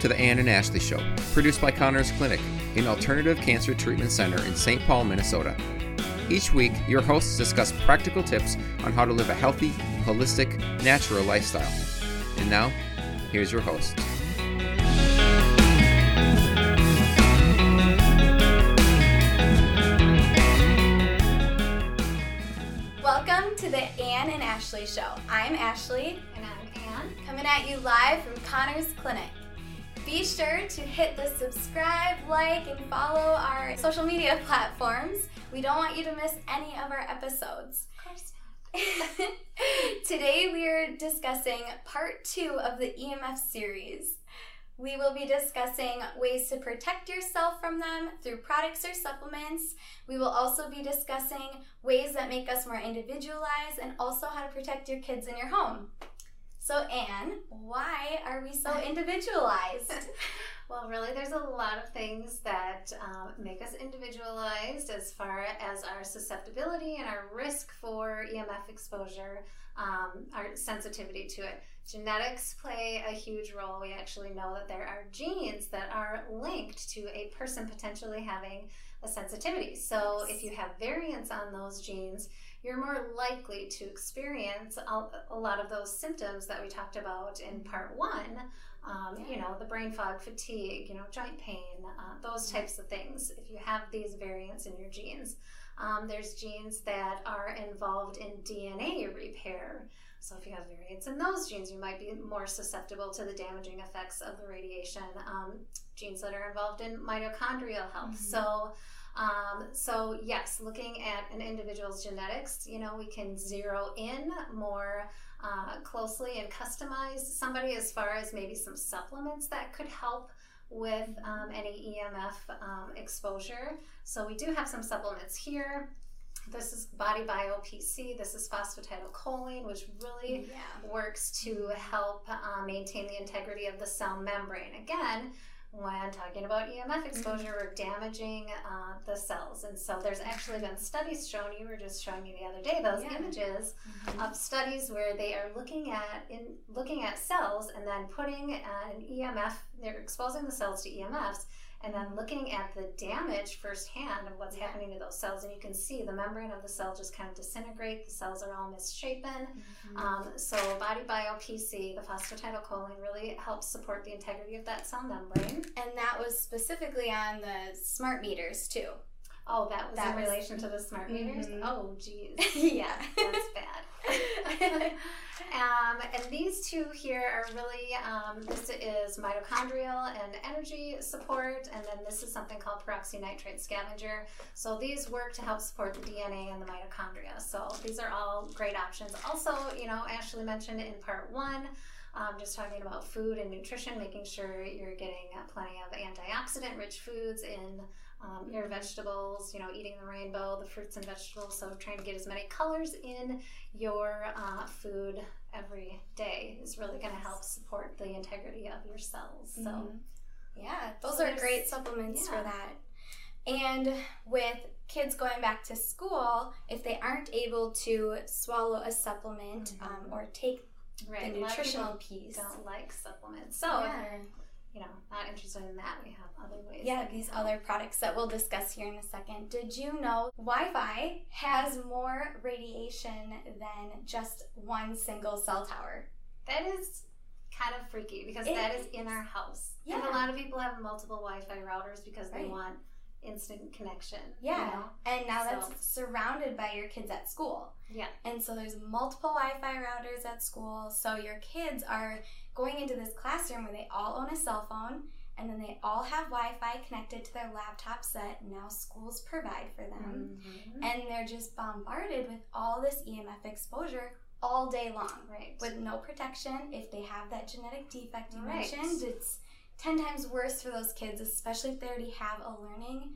to the Anne and Ashley Show, produced by Conners Clinic, an alternative cancer treatment center in St. Paul, Minnesota. Each week, your hosts discuss practical tips on how to live a healthy, holistic, natural lifestyle. And now, here's your host. Welcome to the Anne and Ashley Show. I'm Ashley. And I'm Anne. Coming at you live from Conners Clinic. Be sure to hit the subscribe, like, and follow our social media platforms. We don't want you to miss any of our episodes. Of course not. Today we are discussing part two of the EMF series. We will be discussing ways to protect yourself from them through products or supplements. We will also be discussing ways that make us more individualized and also how to protect your kids in your home. So, Anne, why are we so individualized? well, really, there's a lot of things that um, make us individualized as far as our susceptibility and our risk for EMF exposure, um, our sensitivity to it. Genetics play a huge role. We actually know that there are genes that are linked to a person potentially having a sensitivity. So, if you have variants on those genes, you're more likely to experience a, a lot of those symptoms that we talked about in part one. Um, You know, the brain fog, fatigue, you know, joint pain, uh, those types of things. If you have these variants in your genes, um, there's genes that are involved in DNA repair. So if you have variants in those genes, you might be more susceptible to the damaging effects of the radiation. Um, genes that are involved in mitochondrial health. Mm-hmm. So um, so yes, looking at an individual's genetics, you know, we can zero in more uh, closely and customize somebody as far as maybe some supplements that could help with um, any EMF um, exposure. So we do have some supplements here. This is Body Bio PC. This is phosphatidylcholine, which really yeah. works to help uh, maintain the integrity of the cell membrane. Again, when talking about EMF exposure, we're damaging uh, the cells. And so there's actually been studies shown, you were just showing me the other day, those yeah. images mm-hmm. of studies where they are looking at in looking at cells and then putting an EMF, they're exposing the cells to EMFs and then looking at the damage firsthand of what's yeah. happening to those cells. And you can see the membrane of the cell just kind of disintegrate. The cells are all misshapen. Mm-hmm. Um, so, Body Bio PC, the phosphatidylcholine, really helps support the integrity of that cell membrane. And that was specifically on the smart meters, too. Oh, that was that in was, relation to the smart meters? Mm-hmm. Oh, geez. yeah. That's bad. um, and these two here are really, um, this is mitochondrial and energy support, and then this is something called peroxynitrite scavenger. So these work to help support the DNA and the mitochondria. So these are all great options. Also, you know, Ashley mentioned in part one, um, just talking about food and nutrition, making sure you're getting plenty of antioxidant rich foods in um, your vegetables, you know, eating the rainbow, the fruits and vegetables. So trying to get as many colors in your uh, food every day is really going to help support the integrity of your cells. So, mm-hmm. yeah, those so are great supplements yeah. for that. And with kids going back to school, if they aren't able to swallow a supplement mm-hmm. um, or take right. the nutritional piece, don't like supplements. So, yeah you know, not interested in that, we have other ways. Yeah, these other products that we'll discuss here in a second. Did you know Wi Fi has more radiation than just one single cell tower? That is kind of freaky because it that is in our house. Yeah. And a lot of people have multiple Wi Fi routers because they right. want instant connection. Yeah. You know? And now so. that's surrounded by your kids at school. Yeah. And so there's multiple Wi Fi routers at school. So your kids are going into this classroom where they all own a cell phone and then they all have Wi-Fi connected to their laptops that now schools provide for them, mm-hmm. and they're just bombarded with all this EMF exposure all day long, right? With no protection. If they have that genetic defect you right. mentioned, it's ten times worse for those kids, especially if they already have a learning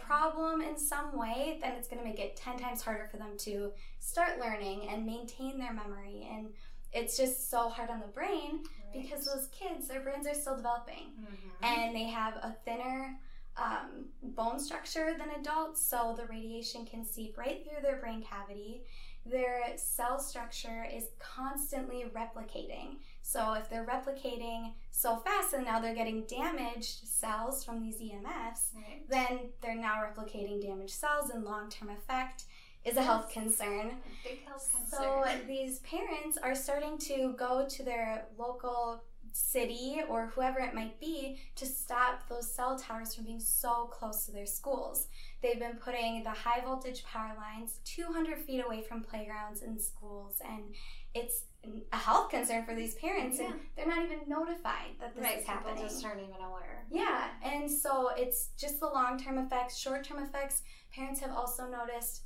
problem in some way. Then it's going to make it ten times harder for them to start learning and maintain their memory and it's just so hard on the brain right. because those kids, their brains are still developing, mm-hmm. and they have a thinner um, bone structure than adults, so the radiation can seep right through their brain cavity. Their cell structure is constantly replicating. So, if they're replicating so fast and now they're getting damaged cells from these EMFs, Right. then they're now replicating damaged cells, and long term effect is a health concern. Big health concern. So these parents are starting to go to their local city or whoever it might be to stop those cell towers from being so close to their schools. They've been putting the high voltage power lines 200 feet away from playgrounds and schools, and it's a health concern for these parents, and they're not even notified that this right, is people happening. just aren't even aware. Yeah, and so it's just the long term effects, short term effects. Parents have also noticed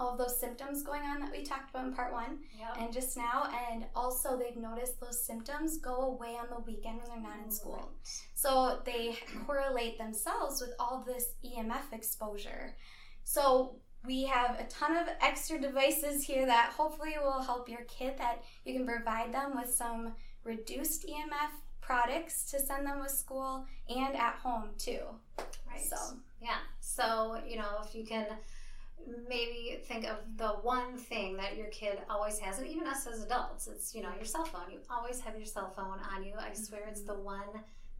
all of those symptoms going on that we talked about in part one Yep. and just now, and also they've noticed those symptoms go away on the weekend when they're not in school. Right. So they correlate themselves with all this EMF exposure. So we have a ton of extra devices here that hopefully will help your kid that you can provide them with some reduced EMF products to send them with school and at home too. Right. So Yeah. So, you know, if you can maybe think of the one thing that your kid always has, and even us as adults, it's, you know, your cell phone. You always have your cell phone on you. I mm-hmm. swear it's the one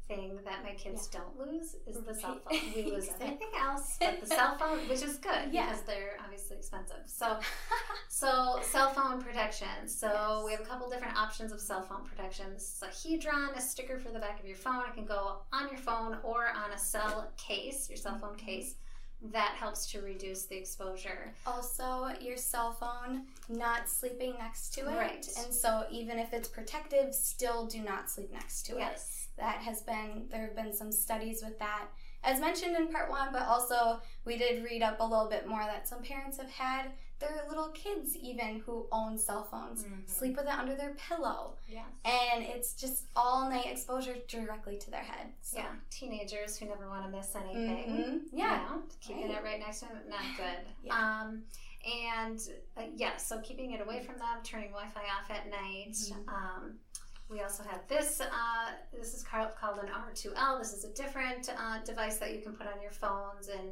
thing that my kids don't lose is the cell phone. We lose Exactly. everything else, but the cell phone, which is good Yeah. because they're obviously expensive. So, so cell phone protection. So Yes. we have a couple different options of cell phone protection. This is a Hedron, a sticker for the back of your phone. It can go on your phone or on a cell case, your cell phone mm-hmm. case. That helps to reduce the exposure. also your cell phone not sleeping next to it. Right. And so even if it's protective, still do not sleep next to it. Yes. That has been there have been some studies with that as mentioned in part one but also we did read up a little bit more that some parents have had their little kids even who own cell phones Mhm. sleep with it under their pillow Yes. and it's just all night exposure directly to their head so. yeah. Teenagers who never want to miss anything. Mhm. yeah You know, keeping Right. it right next to them, not good. Yeah. Um, and uh, yeah, so keeping it away from them, turning Wi-Fi off at night. Mhm. Um, we also have this. Uh, this is called, an R2L. This is a different uh, device that you can put on your phones, and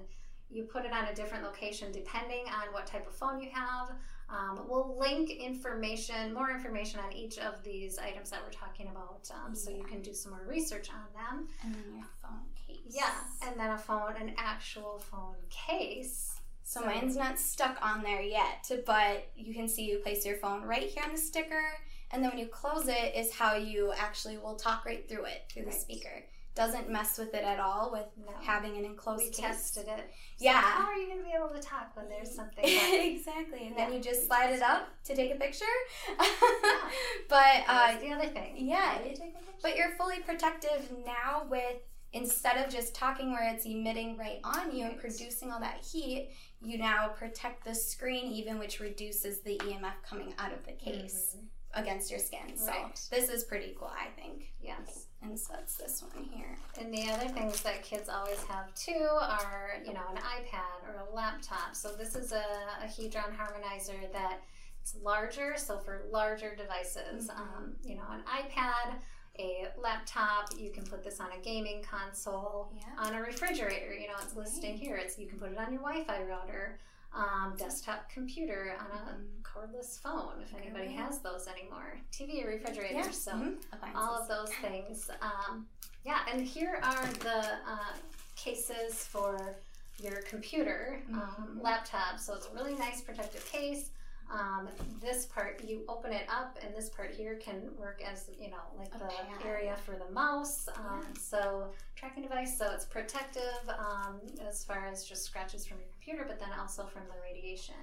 you put it on a different location depending on what type of phone you have. Um, we'll link information, more information on each of these items that we're talking about, um, so you can do some more research on them. and then your phone case Yeah, and then a phone, an actual phone case. so mine's not stuck on there yet but you can see you place your phone right here on the sticker and then when you close it is how you actually will talk right through it through the speaker doesn't mess with it at all with No. having an enclosed we case. tested it. So Yeah. how are you going to be able to talk when there's something exactly, and then you just slide it up to take a picture. Yeah. but uh, the other thing. yeah, you take a but you're fully protective now with instead of just talking where it's emitting right on you and producing all that heat, you now protect the screen even, which reduces the EMF coming out of the case against your skin. So Mm-hmm. Right. this is pretty cool, I think. Yes. And so that's this one here. And the other things that kids always have too are, you know, an iPad or a laptop. So this is a, a Hedron harmonizer that it's larger, so for larger devices, Mhm. um, you know, an iPad, a laptop. You can put this on a gaming console, Yeah. on a refrigerator. You know, it's listing here. It's you can put it on your Wi-Fi router, um, desktop computer, on a Mhm. cordless phone if anybody has those anymore. TV, refrigerator. Yeah. So mhm. all of those things. Um, yeah, and here are the uh, cases for your computer, um, Mhm. laptop. So it's a really nice protective case. Um, this part you open it up, and this part here can work as you know, like the pad. area for the mouse. Um, Yeah. So tracking device, so it's protective um, as far as just scratches from your computer, but then also from the radiation.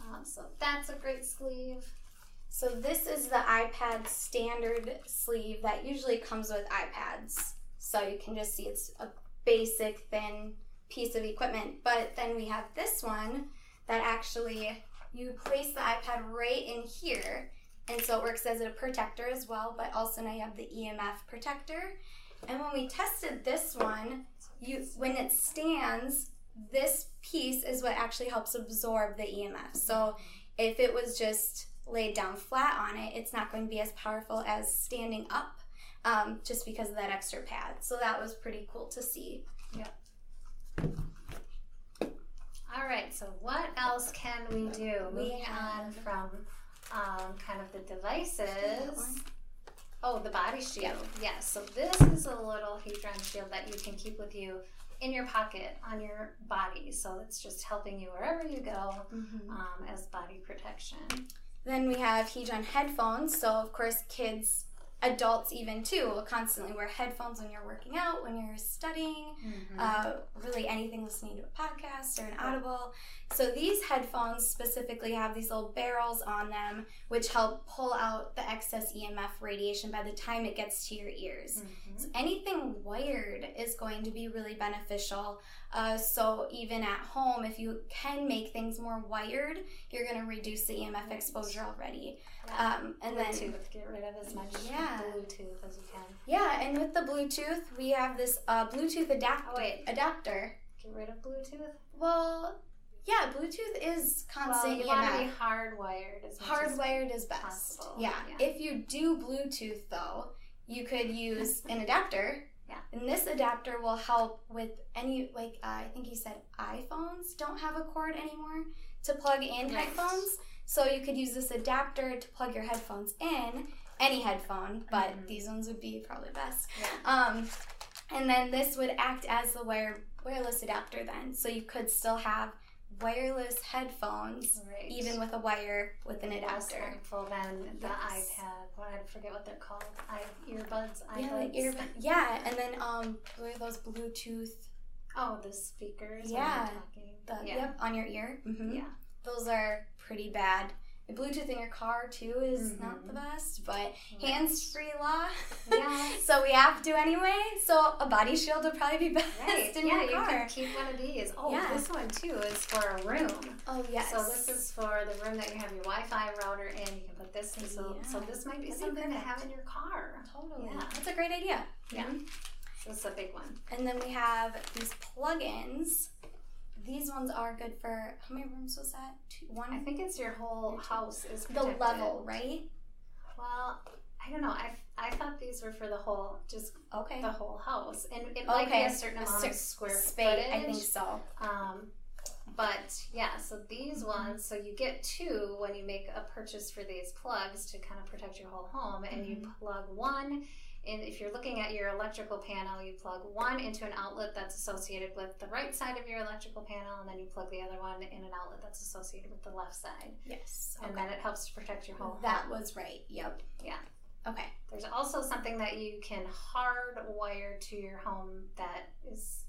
Um, so that's a great sleeve. So this is the iPad standard sleeve that usually comes with iPads. So you can just see it's a basic thin piece of equipment. But then we have this one that actually you place the iPad right in here. And so it works as a protector as well, but also now you have the EMF protector. And when we tested this one, you when it stands, this piece is what actually helps absorb the EMF. So if it was just laid down flat on it, it's not going to be as powerful as standing up um, just because of that extra pad. So that was pretty cool to see. All right, so what else can we do? We Moving on have- from um, kind of the devices. Oh, the body shield. Yes. So this is a little Hedron shield that you can keep with you in your pocket on your body. So it's just helping you wherever you go Mhm. um, as body protection. Then we have Hedron headphones. So, of course, kids, adults even too, will constantly wear headphones when you're working out, when you're studying, uh, really anything listening to a podcast or an audible. So, these headphones specifically have these little barrels on them, which help pull out the excess EMF radiation by the time it gets to your ears. Mhm. So anything wired is going to be really beneficial. Uh, so even at home, if you can make things more wired, you're going to reduce the EMF exposure already. Yeah. Um, and then get rid of as much Yeah. Bluetooth as you can. yeah, and with the Bluetooth, we have this uh, Bluetooth adapter. Oh, wait. adapter. Get rid of Bluetooth. Well, yeah, Bluetooth is Well, constant you want to be hardwired as much as Hardwired is best. possible, Yeah. yeah. If you do Bluetooth though, you could use an adapter. Yeah. And this adapter will help with any like uh, I think you said iPhones don't have a cord anymore to plug in Right. headphones. So you could use this adapter to plug your headphones in, any headphone, but Mhm. these ones would be probably best. Yeah. Um, and then this would act as the wire wireless adapter then. So you could still have wireless headphones Right. even with a wire with an less adapter. harmful than the Yes. iPad. What I forget what they're called. I earbuds. Yeah, like iPods. ear, yeah, and then um, what are those Bluetooth? Oh, the speakers. Yeah. When you're talking. The, yeah. Yep, on your ear. hmm Yeah. those are pretty bad. The Bluetooth in your car too is not the best, but hands-free law. Yes. so we have to anyway. So a body shield would probably be best Right. in yeah, your you can keep one of these. Oh, Yeah. this one too is for a room. Oh yes. So this is for the room that you have your Wi-Fi router in. You can put this in. So, so this might be That'd be something to have in your car. totally. Yeah. That's a great idea. Yeah. Mhm. So it's a big one. And then we have these plugins. These ones are good for how many rooms was that? Two, one. I think it's your whole house is the level, right? Well, I don't know. I, I thought these were for the whole, just Okay. the whole house, and it might be a certain amount of square Space, footage. I think so. Um, but yeah, so these Mm-hmm. ones, so you get two when you make a purchase for these plugs to kind of protect your whole home, and you Mm-hmm. plug one. And if you're looking at your electrical panel, you plug one into an outlet that's associated with the right side of your electrical panel, and then you plug the other one in an outlet that's associated with the left side. Yes. And then it helps to protect your whole That home. was right. Yep. Yeah. Okay. There's also something that you can hardwire to your home that is,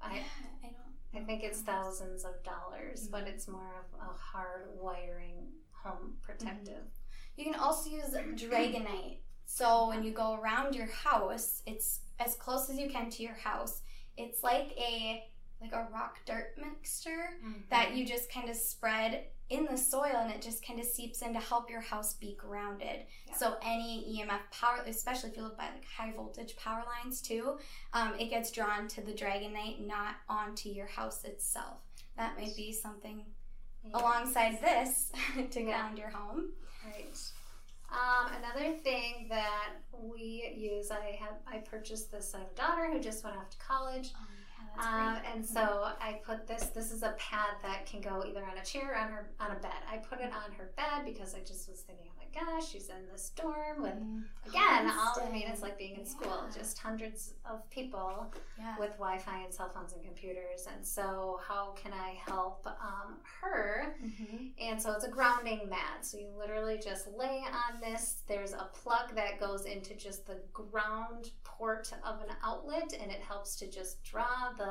I, I don't. I think it's thousands of dollars, but mm-hmm. it's more of a hard wiring home protective. Mm-hmm. You can also use Dragonite. So when you go around your house, it's as close as you can to your house. It's like a like a rock dirt mixture that you just kind of spread in the soil and it just kind of seeps in to help your house be grounded. Yeah. So any EMF power, especially if you look by like high voltage power lines too, um, it gets drawn to the Dragonite, not onto your house itself. That might be something Yeah. alongside this to ground your home. Right. Um, another thing that we use, I have, I purchased this. I have a daughter who just went off to college, Oh, um, and so I put this. This is a pad that can go either on a chair or on her on a bed. I put it on her bed because I just was thinking, oh my gosh, she's in this dorm with again all. I mean, it's like being in school, Mm-hmm. Just hundreds of people yeah. with Wi-Fi and cell phones and computers. And so, how can I help um, her? Mhm. And so it's a grounding mat. So you literally just lay on this. There's a plug that goes into just the ground port of an outlet, and it helps to just draw the,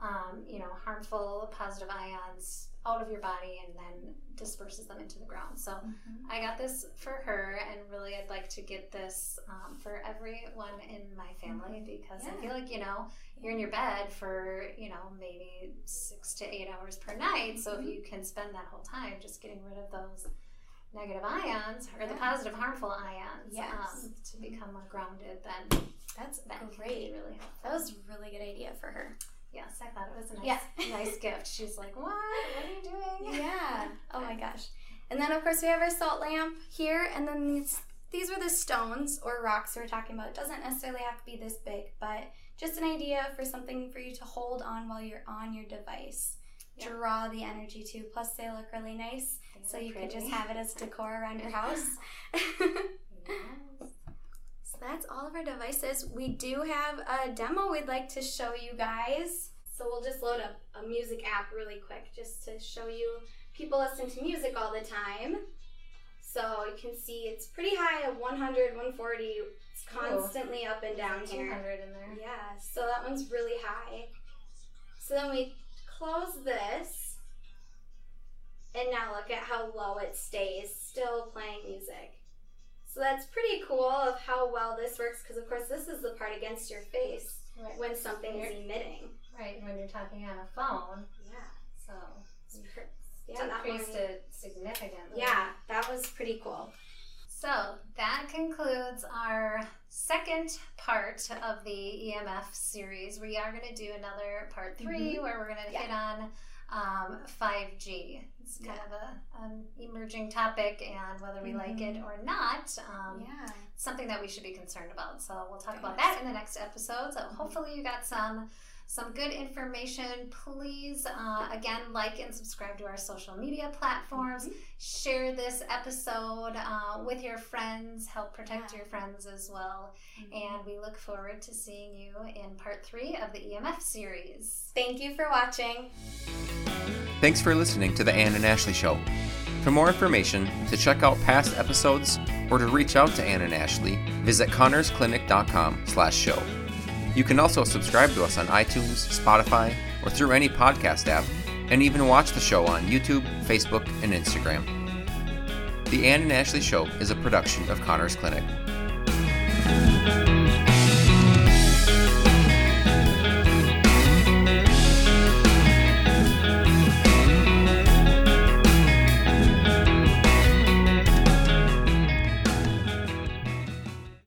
um, you know, harmful positive ions out of your body and then disperses them into the ground. So Mhm. I got this for her, and really I'd like to get this um, for everyone in my family because I Mm-hmm. Feel like, you know, you're in your bed for, you know, maybe six to eight hours per night. So Mm-hmm. if you can spend that whole time just getting rid of those negative ions or the positive harmful ions Yes. um, to become more grounded, then That's that great. really helpful. That was a really good idea for her. yes, I thought it was a nice, Yeah. nice gift. She's like, what? What are you doing? Yeah. Oh my gosh. And then of course we have our salt lamp here, and then these these were the stones or rocks we are talking about. It doesn't necessarily have to be this big, but just an idea for something for you to hold on while you're on your device. yeah. draw the energy too. Plus, they look really nice, they so you pretty. could just have it as decor around your house. yes. That's all of our devices. We do have a demo we'd like to show you guys. So we'll just load up a music app really quick just to show you. People listen to music all the time. So you can see it's pretty high of 100, 140. It's constantly Ooh. up and down here. 200 in there. Yeah, so that one's really high. So then we close this. And now look at how low it stays, still playing music. So that's pretty cool of how well this works because of course this is the part against your face right. when something is emitting. Right, when you're talking on a phone. Yeah. So yeah, decreased it significantly. Yeah, that was pretty cool. So that concludes our second part of the EMF series. We are going to do another part 3 mm-hmm. where we're going to yeah. hit on um, 5G. It's kind yeah. of a, an emerging topic, and whether we mm-hmm. like it mm-hmm. or not, um, yeah. something that we should be concerned about. So we'll talk about that in the next episode. So hopefully you got some some good information. Please, uh, again, like and subscribe to our social media platforms. Mm-hmm. Share this episode uh, with your friends. Help protect yeah. your friends as well. Mm-hmm. And we look forward to seeing you in part three of the EMF series. Thank you for watching. Thanks for listening to the Anne and Ashley Show. For more information, to check out past episodes, or to reach out to Anne and Ashley, visit connersclinic.com slash show. You can also subscribe to us on iTunes, Spotify, or through any podcast app, and even watch the show on YouTube, Facebook, and Instagram. The Anne and Ashley Show is a production of Conners Clinic.